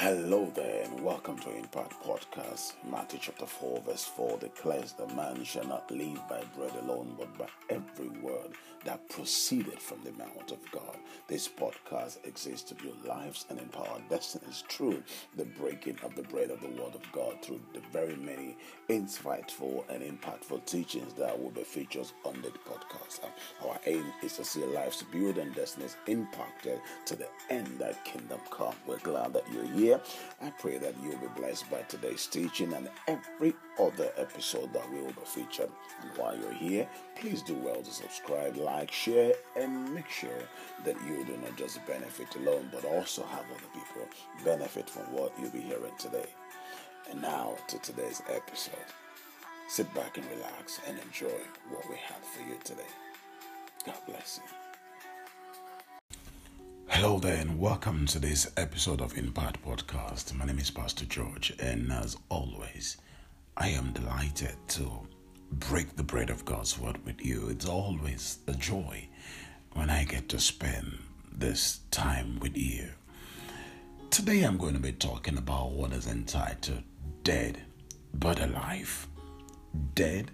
Hello there, and welcome to Impact Podcast. Matthew chapter 4, verse 4 declares the man shall not live by bread alone, but by every word that proceeded from the mouth of God. This podcast exists to build lives and empower destinies through the breaking of the bread of the Word of God, through the very many insightful and impactful teachings that will be featured on the podcast. Our aim is to see lives built and destinies impacted to the end that kingdom come. We're glad that you're here here. I pray that you'll be blessed by today's teaching and every other episode that we will be featured. And while you're here, please do well to subscribe, like, share, and make sure that you do not just benefit alone, but also have other people benefit from what you'll be hearing today. And now to today's episode. Sit back and relax and enjoy what we have for you today. God bless you. Hello there, and welcome to this episode of Impact Podcast. My name is Pastor George, and as always, I am delighted to break the bread of God's word with you. It's always a joy when I get to spend this time with you. Today, I'm going to be talking about what is entitled Dead but Alive. Dead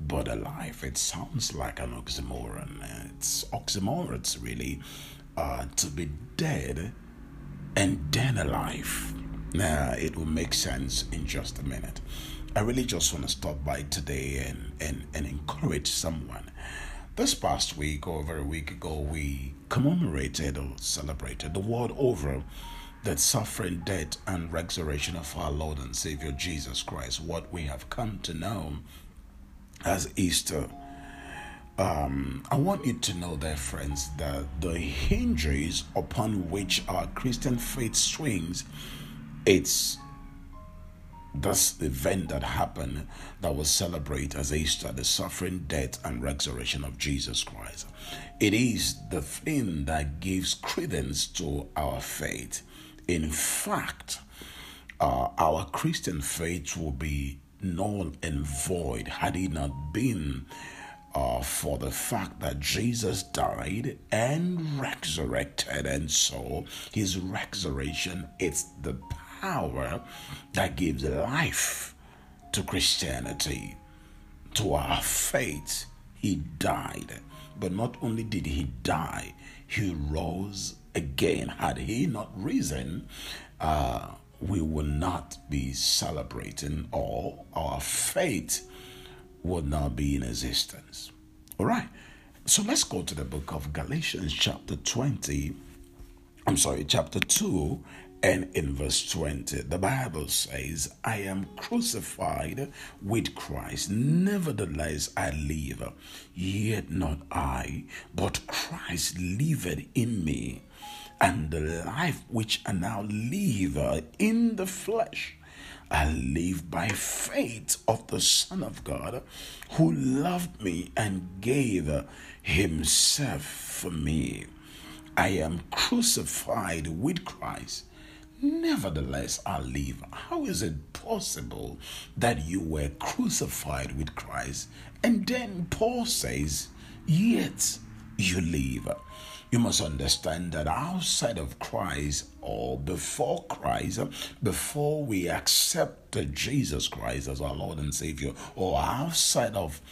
but alive. It sounds like an oxymoron. It's oxymorons, really uh, to be dead and then alive. Now, it will make sense in just a minute. I really just want to stop by today and, and, and encourage someone. This past week, or over a week ago, we commemorated or celebrated the world over that suffering, death, and resurrection of our Lord and Savior Jesus Christ, what we have come to know as Easter um, I want you to know, dear friends, that the hinges upon which our Christian faith swings, it's this event that happened that was celebrated as Easter, the suffering, death, and resurrection of Jesus Christ. It is the thing that gives credence to our faith. In fact, uh, our Christian faith will be null and void had it not been uh, for the fact that Jesus died and resurrected, and so his resurrection is the power that gives life to Christianity, to our faith. He died, but not only did he die, he rose again. Had he not risen, uh, we would not be celebrating all our faith would not be in existence. All right. So let's go to the book of Galatians, chapter 20. I'm sorry, chapter 2, and in verse 20. The Bible says, I am crucified with Christ. Nevertheless, I live. Yet not I, but Christ liveth in me. And the life which I now live in the flesh I live by faith of the Son of God who loved me and gave himself for me. I am crucified with Christ. Nevertheless, I live. How is it possible that you were crucified with Christ? And then Paul says, Yet you live. You must understand that outside of Christ or before Christ, before we accept Jesus Christ as our Lord and Savior, or outside of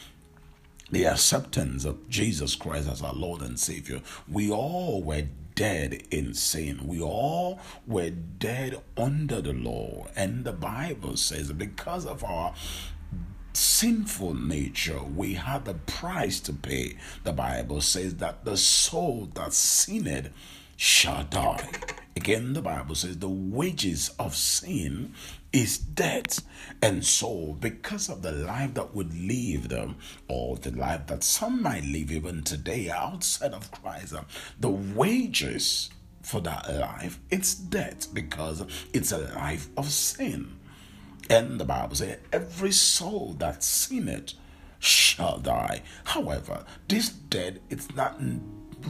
the acceptance of Jesus Christ as our Lord and Savior, we all were dead in sin. We all were dead under the law. And the Bible says because of our sinful nature, we had a price to pay. The Bible says that the soul that sinned shall die. Again, the Bible says the wages of sin is death. And so, because of the life that would live them, or the life that some might live even today outside of Christ, the wages for that life, it's death because it's a life of sin. And the Bible says, every soul that sinneth shall die. However, this death, it's not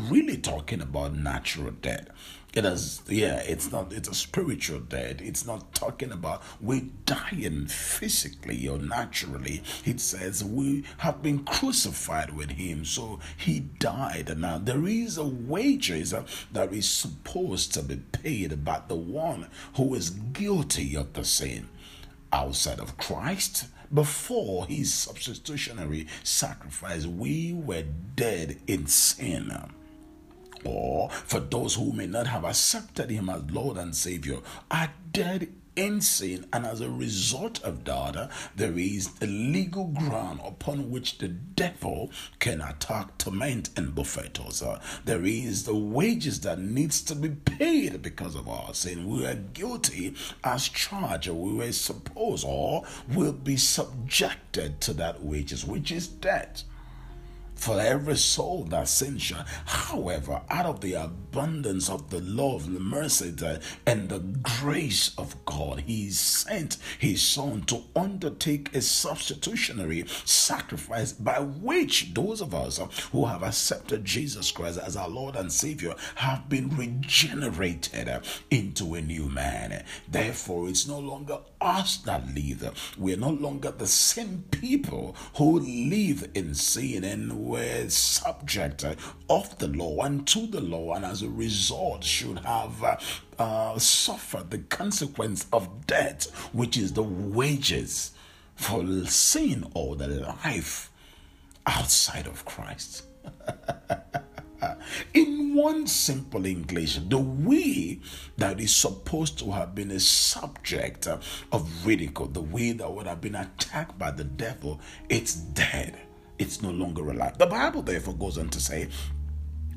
really talking about natural death. It is, yeah, it's not, it's a spiritual death. It's not talking about we dying physically or naturally. It says we have been crucified with him, so he died. And now there is a wages that is supposed to be paid by the one who is guilty of the sin outside of Christ. Before his substitutionary sacrifice, we were dead in sin or for those who may not have accepted him as Lord and Savior, are dead in sin, and as a result of that, there is a legal ground upon which the devil can attack, torment, and buffet us. Uh, there is the wages that needs to be paid because of our sin. We are guilty as charged, we were supposed or will be subjected to that wages, which is death for every soul that sins shall. However, out of the abundance of the love, the mercy, and the grace of God, He sent His Son to undertake a substitutionary sacrifice by which those of us who have accepted Jesus Christ as our Lord and Savior have been regenerated into a new man. Therefore, it's no longer us that live. We are no longer the same people who live in sin and were subject of the law and to the law, and as a result, should have uh, uh, suffered the consequence of death, which is the wages for sin or the life outside of Christ. in one simple English, the way that is supposed to have been a subject of ridicule, the way that would have been attacked by the devil, it's dead. It's no longer alive. The Bible therefore goes on to say,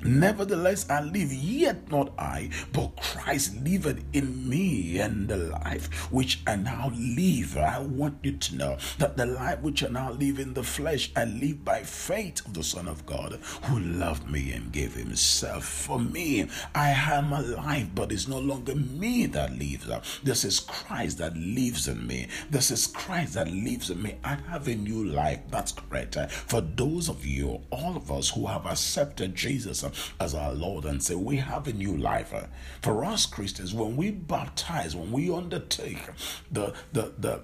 Nevertheless, I live, yet not I, but Christ liveth in me, and the life which I now live. I want you to know that the life which I now live in the flesh, I live by faith of the Son of God who loved me and gave himself for me. I am alive, but it's no longer me that lives. This is Christ that lives in me. This is Christ that lives in me. I have a new life. That's correct. For those of you, all of us who have accepted Jesus as our Lord and say, We have a new life. For us Christians, when we baptize, when we undertake the, the, the,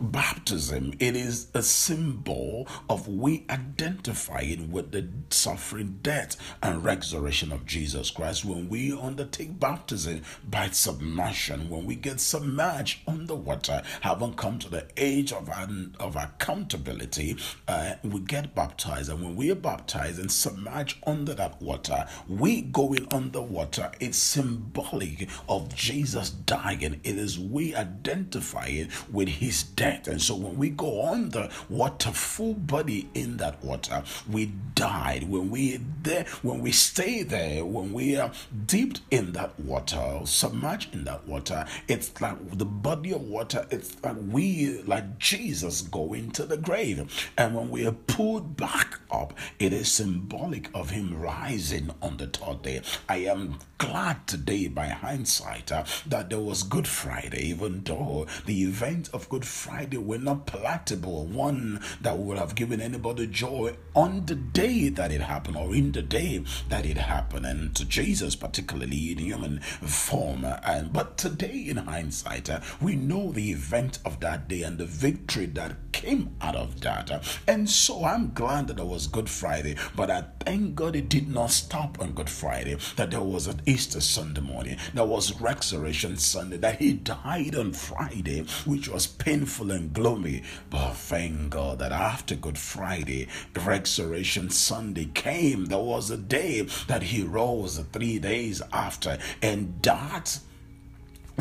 baptism it is a symbol of we identifying with the suffering death and resurrection of jesus christ. When we undertake baptism by submersion when we get submerged under water haven't come to the age of, of accountability uh, we get baptized. And when we are baptized and submerged under that water we going under water it's symbolic of jesus dying. It is we identifying with his death And so when we go on the water, full body in that water, we died. When we there, when we stay there, when we are dipped in that water, submerged in that water, it's like the body of water. It's like we, like Jesus, going to the grave. And when we are pulled back up, it is symbolic of Him rising on the third day. I am glad today, by hindsight, uh, that there was Good Friday, even though the event of Good Friday Friday were not palatable, one that would have given anybody joy on the day that it happened or in the day that it happened, and to Jesus, particularly in human form. And but today, in hindsight, uh, we know the event of that day and the victory that came out of that. And so I'm glad that it was Good Friday, but I thank God it did not stop on Good Friday, that there was an Easter Sunday morning, there was Resurrection Sunday, that He died on Friday, which was painful and gloomy. But thank God that after Good Friday, Resurrection Sunday came. There was a day that he rose three days after, and that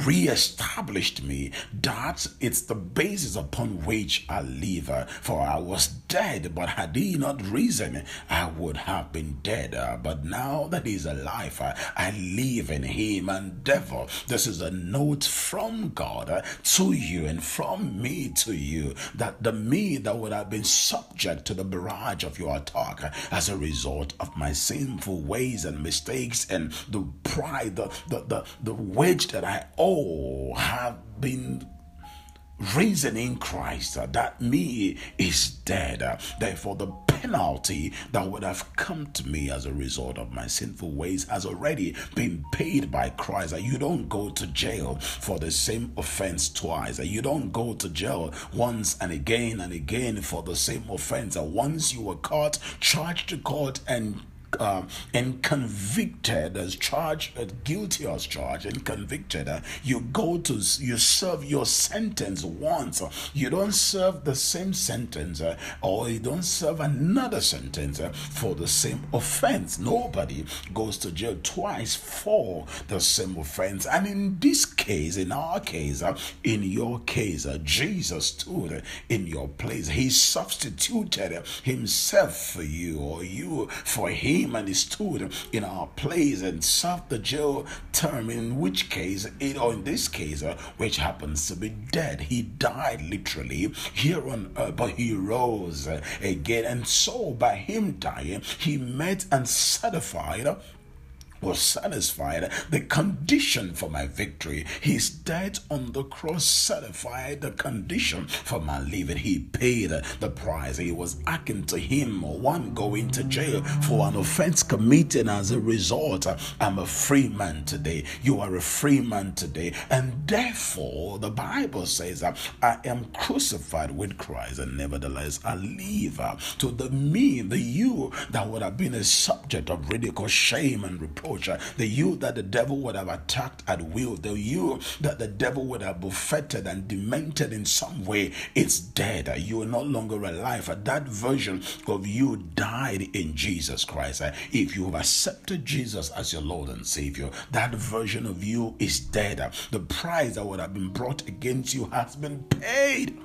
re-established me that it's the basis upon which I live. For I was dead but had he not risen I would have been dead. But now that he's alive I live in him. And therefore this is a note from God to you and from me to you that the me that would have been subject to the barrage of your attack as a result of my sinful ways and mistakes and the pride the the, the, the wage that I owe all have been risen in Christ, uh, that me is dead. Uh, therefore, the penalty that would have come to me as a result of my sinful ways has already been paid by Christ. That you don't go to jail for the same offense twice. That you don't go to jail once and again and again for the same offense. That once you were caught, charged to court, and uh, and convicted as charged, as guilty as charged, and convicted, uh, you go to you serve your sentence once. You don't serve the same sentence, uh, or you don't serve another sentence uh, for the same offense. Nobody goes to jail twice for the same offense. And in this case, in our case, uh, in your case, Jesus stood in your place. He substituted himself for you, or you for him he stood in our place and served the jail term, in which case, it, or in this case, uh, which happens to be dead. He died literally here on earth, but he rose uh, again. And so, by him dying, he met and certified was satisfied the condition for my victory. His death on the cross certified the condition for my living. He paid the price. He was akin to him, one going to jail for an offense committed as a result. I'm a free man today. You are a free man today. And therefore, the Bible says I am crucified with Christ, and nevertheless I live to the me, the you that would have been a subject of ridicule, shame, and reproach Uh, the you that the devil would have attacked at will, the you that the devil would have buffeted and demented in some way, it's dead. Uh, you are no longer alive. Uh, that version of you died in Jesus Christ. If you have accepted Jesus as your Lord and Savior, that version of you is dead. The price that would have been brought against you has been paid.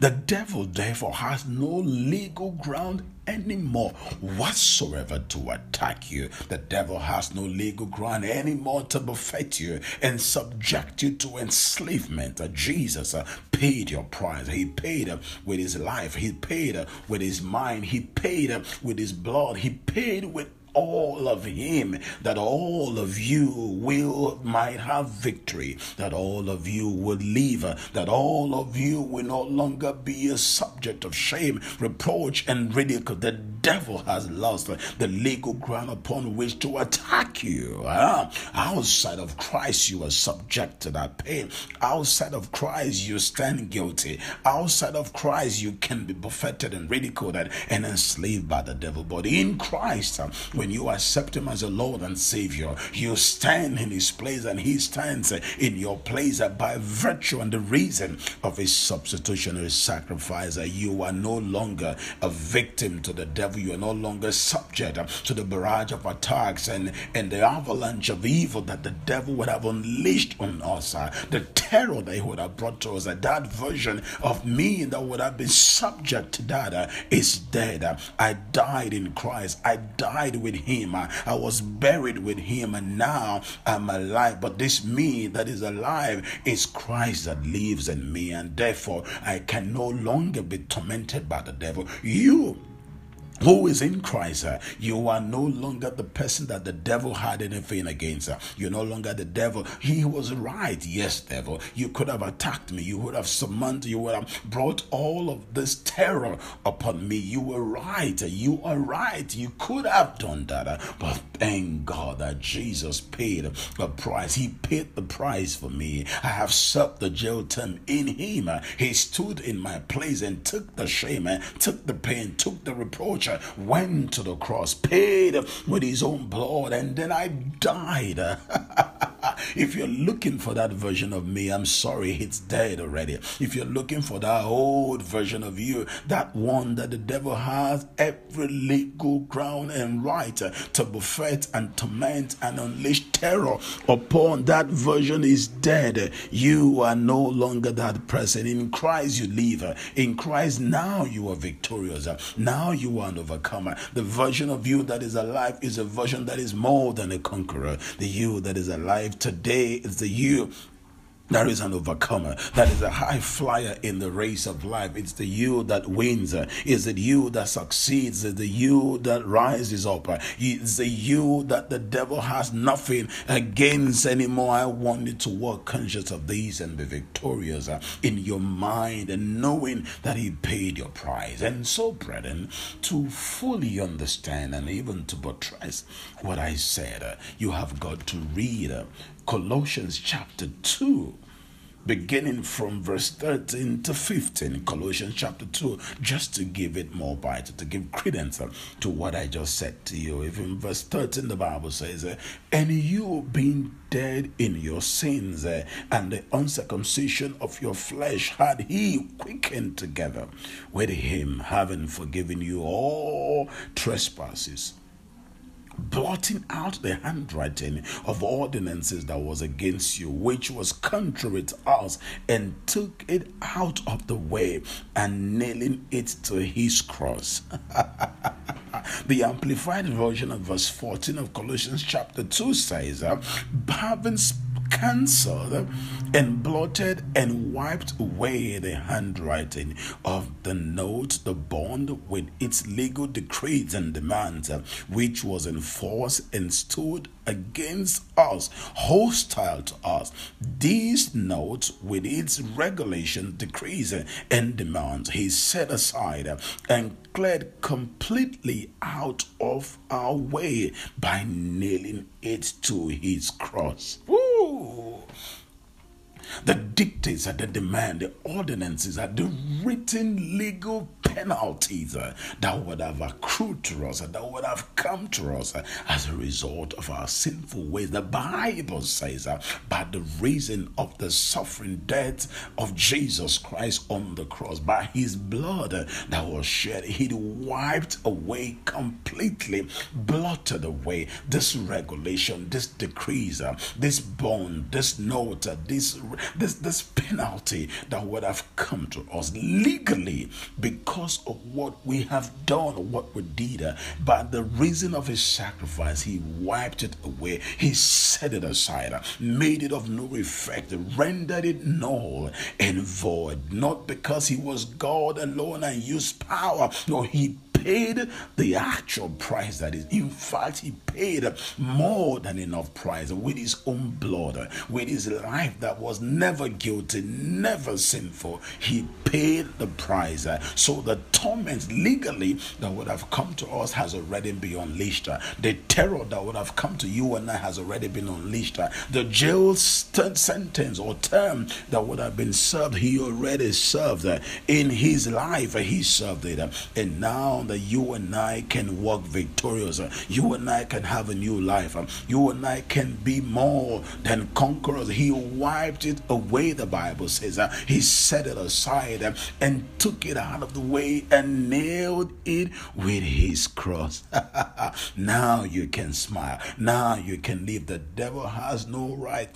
The devil, therefore, has no legal ground anymore whatsoever to attack you. The devil has no legal ground anymore to buffet you and subject you to enslavement. Uh, Jesus uh, paid your price. He paid uh, with his life. He paid with his mind. He paid with his blood. He paid with all of him that all of you will might have victory that all of you will live that all of you will no longer be a subject of shame reproach and ridicule. The devil has lost the legal ground upon which to attack you uh, outside of christ you are subject to that pain outside of christ you stand guilty. Outside of christ you can be buffeted and ridiculed and enslaved by the devil. But in christ when when you accept Him as a Lord and Savior, you stand in His place and He stands in your place by virtue and the reason of His substitutionary sacrifice. You are no longer a victim to the devil, you are no longer subject to the barrage of attacks and, and the avalanche of evil that the devil would have unleashed on us, the terror that he would have brought to us. That version of me that would have been subject to that is dead. I died in Christ, I died with him. I was buried with him and now I'm alive. But this me that is alive is Christ that lives in me, and therefore I can no longer be tormented by the devil. You who is in Christ, uh, you are no longer the person that the devil had anything against. Uh, you're no longer the devil. He was right. Yes, devil. You could have attacked me. You would have summoned, you would have brought all of this terror upon me. You were right. You are right. You could have done that. Uh, but thank God that Jesus paid the price. He paid the price for me. I have served the jail term in Him. Uh, he stood in my place and took the shame, uh, took the pain, took the reproach went to the cross, paid with his own blood, and then I died. if you're looking for that version of me, I'm sorry, it's dead already. If you're looking for that old version of you, that one that the devil has every legal ground and right to buffet and torment and unleash terror upon, that version is dead. You are no longer that person. In Christ you live. In Christ now you are victorious. Now you are an overcomer. The version of you that is alive is a version that is more than a conqueror. The you that is alive today is the you There is an overcomer. That is a high flyer in the race of life. It's the you that wins. Is it you that succeeds? Is the you that rises up? It's the you that the devil has nothing against anymore. I want you to walk conscious of these and be victorious in your mind and knowing that he paid your price. And so, brethren, to fully understand and even to buttress what I said, you have got to read Colossians chapter 2 beginning from verse 13 to 15, Colossians chapter 2, just to give it more bite, to give credence to what I just said to you. Even verse 13, the Bible says, And you being dead in your sins, and the uncircumcision of your flesh had he quickened together with him, having forgiven you all trespasses blotting out the handwriting of ordinances that was against you, which was contrary to us, and took it out of the way and nailing it to his cross. the amplified version of verse 14 of Colossians chapter 2 says, having cancelled and blotted and wiped away the handwriting of the note, the bond with its legal decrees and demands, which was enforced and stood against us, hostile to us. These notes, with its regulation, decrees, and demands, he set aside and cleared completely out of our way by nailing it to his cross. Woo! Ooh. The dictates are the demand, the ordinances are the written legal penalties uh, that would have accrued to us, uh, that would have come to us uh, as a result of our sinful ways. The Bible says, uh, by the reason of the suffering death of Jesus Christ on the cross, by his blood uh, that was shed, he wiped away completely, blotted away this regulation, this decrees, uh, this bond, this note, this this this penalty that would have come to us legally because of what we have done, what we did. Uh, but the reason of his sacrifice, he wiped it away. He set it aside, uh, made it of no effect, rendered it null and void. Not because he was God alone and used power. No, he paid the actual price that is. In fact, he paid more than enough price with his own blood, with his life that was never guilty, never sinful. He paid the price. So the torment legally that would have come to us has already been unleashed. The terror that would have come to you and I has already been unleashed. The jail sentence or term that would have been served, he already served. In his life, he served it. And now that you and I can walk victorious. You and I can have a new life. You and I can be more than conquerors. He wiped it away, the Bible says. He set it aside and took it out of the way and nailed it with his cross. now you can smile. Now you can live. The devil has no right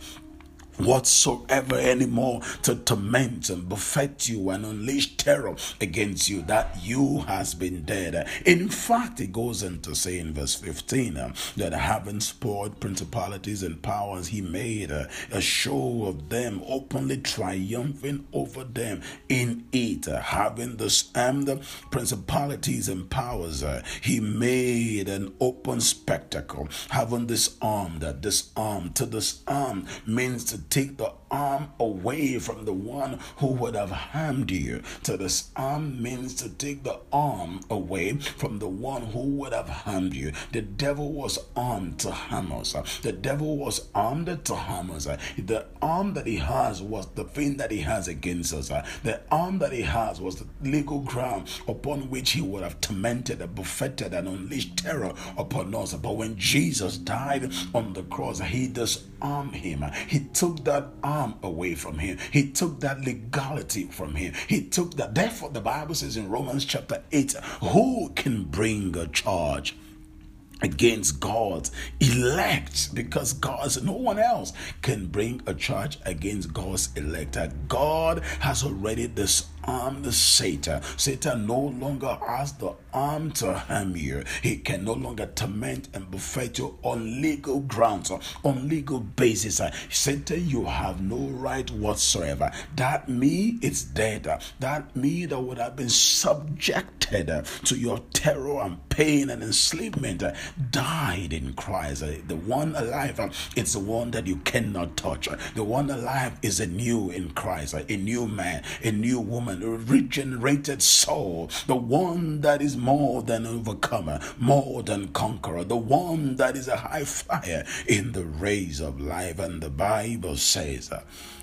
whatsoever anymore to torment and buffet you and unleash terror against you that you has been dead. In fact it goes on to say in verse 15 uh, that having spoiled principalities and powers he made uh, a show of them openly triumphing over them in it. Uh, having disarmed principalities and powers uh, he made an open spectacle. Having disarmed disarmed. To disarm means to take the arm away from the one who would have harmed you. To disarm means to take the arm away from the one who would have harmed you. The devil was armed to harm us. The devil was armed to harm us. The arm that he has was the thing that he has against us. The arm that he has was the legal ground upon which he would have tormented and buffeted and unleashed terror upon us. But when Jesus died on the cross, he disarmed him. He took that arm away from him. He took that legality from him. He took that. Therefore, the Bible says in Romans chapter 8, who can bring a charge? against God's elect because God's no one else can bring a charge against God's elect. God has already disarmed the Satan. Satan no longer has the arm to harm you. He can no longer torment and buffet you on legal grounds, on legal basis. Satan, you have no right whatsoever. That me is dead. That me that would have been subjected to your terror and pain and enslavement died in Christ. The one alive, it's the one that you cannot touch. The one alive is a new in Christ, a new man, a new woman, a regenerated soul, the one that is more than overcomer, more than conqueror, the one that is a high flyer in the race of life. And the Bible says,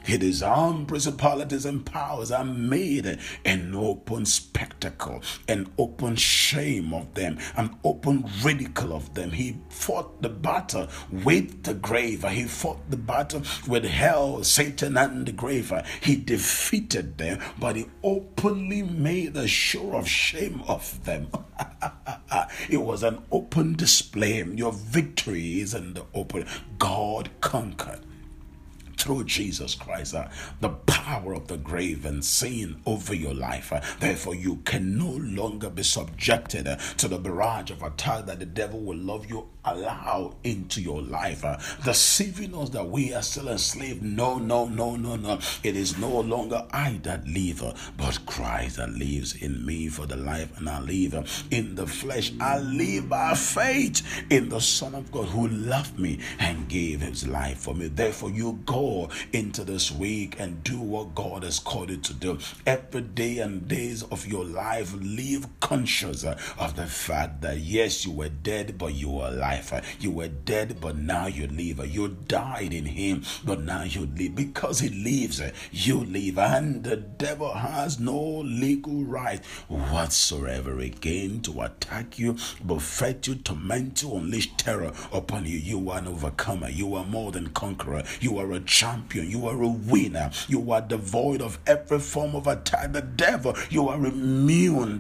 it is armed principalities and powers are made an open spectacle, an open shame of them, an open ridicule of them. He fought the battle with the grave. He fought the battle with hell, Satan, and the grave. He defeated them, but he openly made a show of shame of them. it was an open display. Your victory is in the open. God conquered through Jesus Christ, uh, the power of the grave and sin over your life. Uh, therefore, you can no longer be subjected uh, to the barrage of attack that the devil will love you allow into your life, uh, deceiving us that we are still enslaved. No, no, no, no, no. It is no longer I that live, uh, but Christ that lives in me for the life, and I live uh, in the flesh. I live by faith in the Son of God who loved me and gave his life for me. Therefore, you go into this week and do what God has called you to do. Every day and days of your life, live conscious uh, of the fact that yes, you were dead, but you were alive life. You were dead, but now you live. You died in Him, but now you live. Because He lives, you live. And the devil has no legal right whatsoever again to attack you, buffet you, torment you, unleash terror upon you. You are an overcomer. You are more than conqueror. You are a champion. You are a winner. You are devoid of every form of attack. The devil, you are immune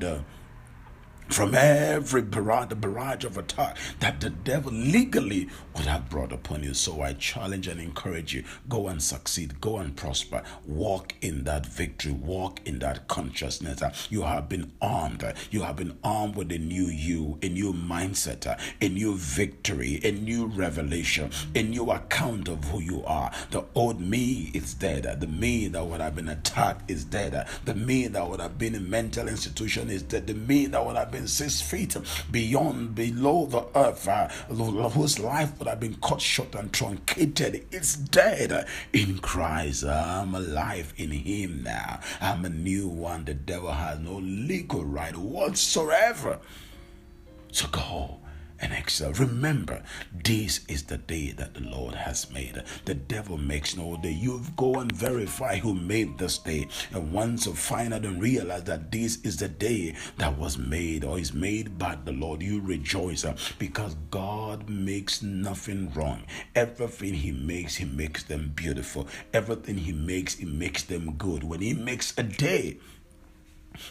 from every barrage, barrage of attack that the devil legally would have brought upon you. So I challenge and encourage you go and succeed, go and prosper, walk in that victory, walk in that consciousness. You have been armed, you have been armed with a new you, a new mindset, a new victory, a new revelation, a new account of who you are. The old me is dead, the me that would have been attacked is dead, the me that would have been in mental institution is dead, the me that would have been six feet beyond, below the earth, uh, whose life would have been cut short and truncated. It's dead in Christ. I'm alive in Him now. I'm a new one. The devil has no legal right whatsoever. So go and excel. Remember, this is the day that the Lord has made. The devil makes no day. You go and verify who made this day. And once you find out and realize that this is the day that was made or is made by the Lord, you rejoice uh, because God makes nothing wrong. Everything He makes, He makes them beautiful. Everything He makes, He makes them good. When He makes a day,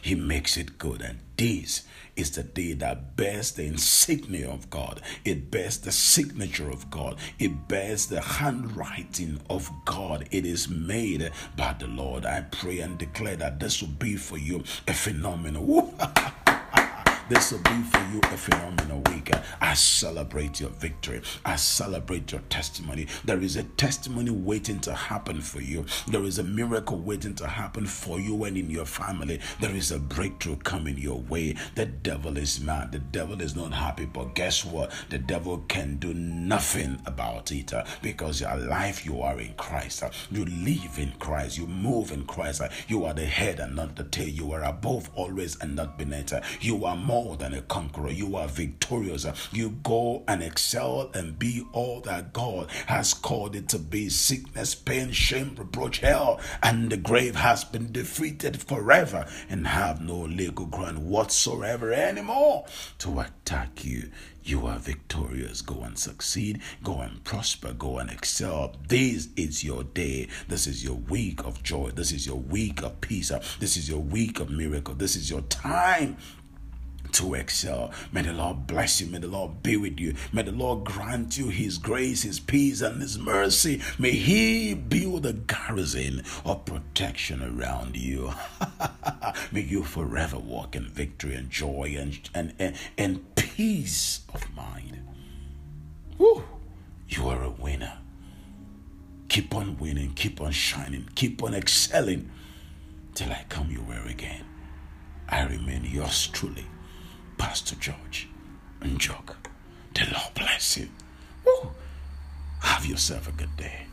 He makes it good. And this is the day that bears the insignia of God. It bears the signature of God. It bears the handwriting of God. It is made by the Lord. I pray and declare that this will be for you a phenomenal. This will be for you a phenomenal week. I celebrate your victory. I celebrate your testimony. There is a testimony waiting to happen for you. There is a miracle waiting to happen for you and in your family. There is a breakthrough coming your way. The devil is mad. The devil is not happy. But guess what? The devil can do nothing about it because you're alive. you are in Christ. Uh, you live in Christ. You move in Christ. Uh, you are the head and not the tail. You are above always and not beneath. You are more more than a conqueror. You are victorious. You go and excel and be all that God has called it to be. Sickness, pain, shame, reproach, hell, and the grave has been defeated forever and have no legal ground whatsoever anymore to attack you. You are victorious. Go and succeed. Go and prosper. Go and excel. This is your day. This is your week of joy. This is your week of peace. This is your week of miracle. This is your time to excel. May the Lord bless you. May the Lord be with you. May the Lord grant you His grace, His peace, and His mercy. May He build a garrison of protection around you. May you forever walk in victory and joy and, and, and, and peace of mind. Woo! You are a winner. Keep on winning, keep on shining, keep on excelling till I come your way again. I remain yours truly, Pastor George and Jock. The Lord bless you. Woo. Have yourself a good day.